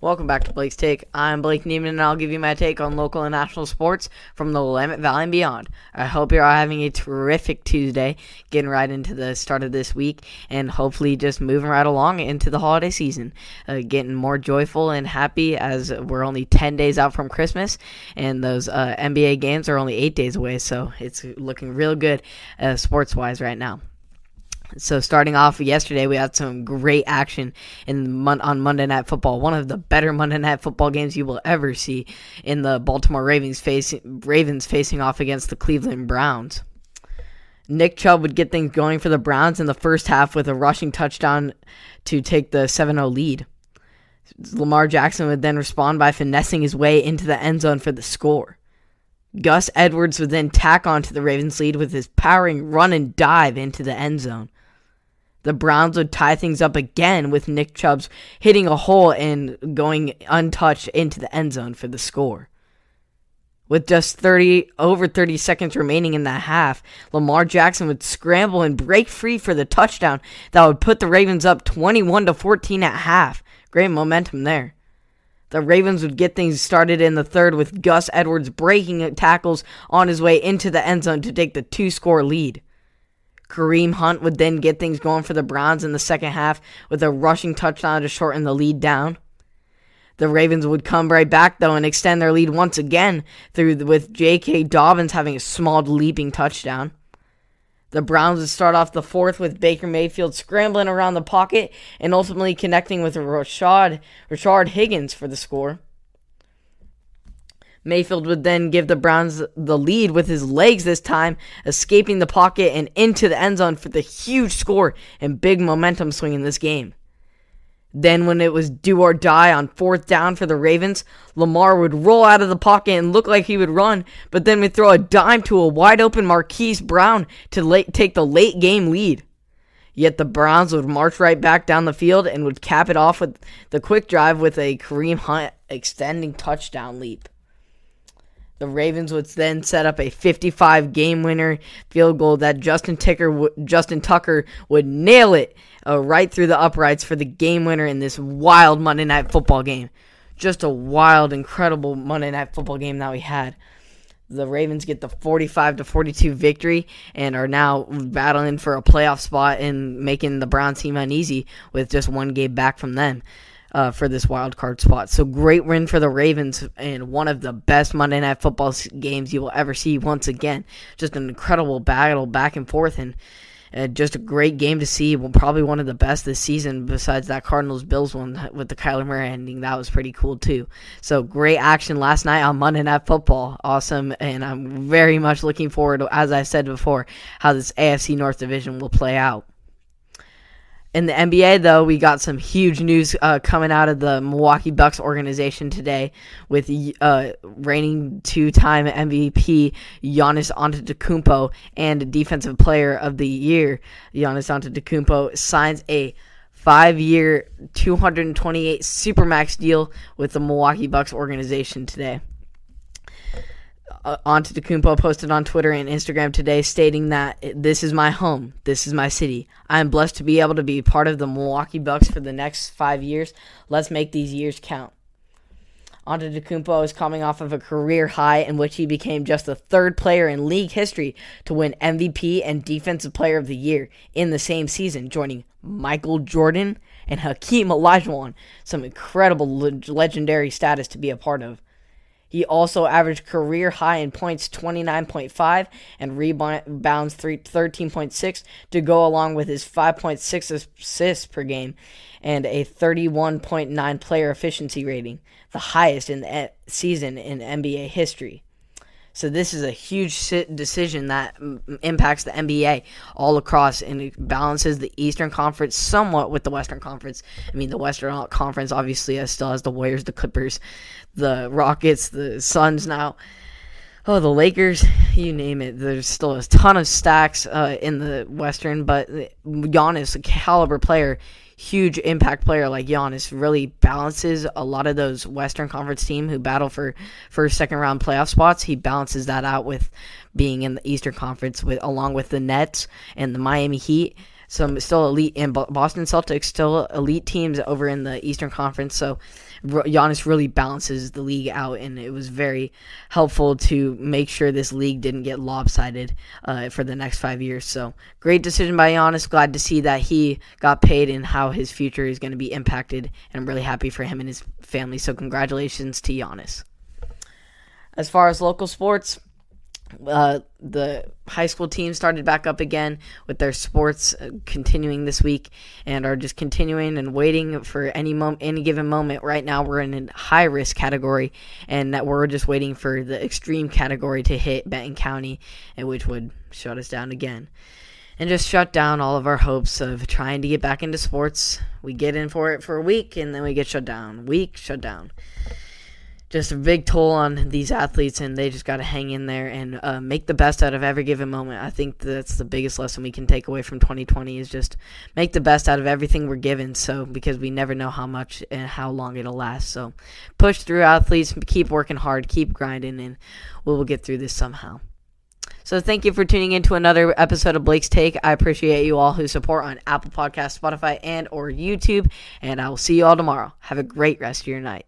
Welcome back to Blake's Take. I'm Blake Neiman, and I'll give you my take on local and national sports from the Willamette Valley and beyond. I hope you're all having a terrific Tuesday, getting right into the start of this week, and hopefully just moving right along into the holiday season, uh, getting more joyful and happy as we're only 10 days out from Christmas, and those uh, NBA games are only 8 days away, so it's looking real good uh, sports wise right now. So starting off yesterday, we had some great action in on Monday Night Football. One of the better Monday Night Football games you will ever see in the Baltimore Ravens facing Ravens facing off against the Cleveland Browns. Nick Chubb would get things going for the Browns in the first half with a rushing touchdown to take the 7-0 lead. Lamar Jackson would then respond by finessing his way into the end zone for the score. Gus Edwards would then tack onto the Ravens lead with his powering run and dive into the end zone. The Browns would tie things up again with Nick Chubb's hitting a hole and going untouched into the end zone for the score. With just 30 over 30 seconds remaining in the half, Lamar Jackson would scramble and break free for the touchdown that would put the Ravens up 21 to 14 at half. Great momentum there. The Ravens would get things started in the third with Gus Edwards breaking tackles on his way into the end zone to take the two score lead. Kareem Hunt would then get things going for the Browns in the second half with a rushing touchdown to shorten the lead down. The Ravens would come right back though and extend their lead once again through with J.K. Dobbins having a small leaping touchdown. The Browns would start off the fourth with Baker Mayfield scrambling around the pocket and ultimately connecting with Rashard Rashard Higgins for the score. Mayfield would then give the Browns the lead with his legs this time, escaping the pocket and into the end zone for the huge score and big momentum swing in this game. Then, when it was do or die on fourth down for the Ravens, Lamar would roll out of the pocket and look like he would run, but then would throw a dime to a wide open Marquise Brown to late, take the late game lead. Yet the Browns would march right back down the field and would cap it off with the quick drive with a Kareem Hunt extending touchdown leap. The Ravens would then set up a 55 game winner field goal that Justin Tucker Justin Tucker would nail it uh, right through the uprights for the game winner in this wild Monday Night Football game. Just a wild, incredible Monday Night Football game that we had. The Ravens get the 45 to 42 victory and are now battling for a playoff spot and making the Browns team uneasy with just one game back from them uh, for this wild card spot. So great win for the Ravens and one of the best Monday Night Football games you will ever see. Once again, just an incredible battle back and forth and. Uh, just a great game to see. Well, probably one of the best this season, besides that Cardinals Bills one with the Kyler Murray ending. That was pretty cool too. So great action last night on Monday Night Football. Awesome, and I'm very much looking forward, as I said before, how this AFC North division will play out. In the NBA, though, we got some huge news uh, coming out of the Milwaukee Bucks organization today with uh, reigning two-time MVP Giannis Antetokounmpo and Defensive Player of the Year. Giannis Antetokounmpo signs a five-year, 228 supermax deal with the Milwaukee Bucks organization today Uh, Antetokounmpo posted on Twitter and Instagram today stating that this is my home, this is my city. I am blessed to be able to be part of the Milwaukee Bucks for the next five years. Let's make these years count. Antetokounmpo is coming off of a career high in which he became just the third player in league history to win MVP and Defensive Player of the Year in the same season, joining Michael Jordan and Hakeem Olajuwon. Some incredible legendary status to be a part of. He also averaged career high in points 29.5 and rebounds 13.6 to go along with his 5.6 assists per game and a 31.9 player efficiency rating, the highest in the eh, season in NBA history. So this is a huge decision that impacts the NBA all across and it balances the Eastern Conference somewhat with the Western Conference. I mean, the Western Conference obviously still has the Warriors, the Clippers, the Rockets, the Suns now. Oh, the Lakers, you name it. There's still a ton of stacks uh, in the Western, but Giannis, a caliber player, huge impact player like Giannis really balances a lot of those Western Conference team who battle for first, second round playoff spots. He balances that out with being in the Eastern Conference with along with the Nets and the Miami Heat. some still elite and Boston Celtics still elite teams over in the Eastern Conference. So Giannis really balances the league out, and it was very helpful to make sure this league didn't get lopsided uh, for the next five years. So great decision by Giannis. Glad to see that he got paid and how his future is going to be impacted, and I'm really happy for him and his family. So congratulations to Giannis. As far as local sports, uh, the high school team started back up again with their sports uh, continuing this week and are just continuing and waiting for any moment any given moment. Right now we're in a high risk category and that we're just waiting for the extreme category to hit Benton County and which would shut us down again and just shut down all of our hopes of trying to get back into sports. We get in for it for a week and then we get shut down. Week shut down just a big toll on these athletes, and they just got to hang in there and uh, make the best out of every given moment. I think that's the biggest lesson we can take away from 2020 is just make the best out of everything we're given. So because we never know how much and how long it'll last. So push through, athletes. Keep working hard. Keep grinding, and we will get through this somehow. So thank you for tuning in to another episode of Blake's Take. I appreciate you all who support on Apple Podcast, Spotify, and or YouTube. And I will see you all tomorrow. Have a great rest of your night.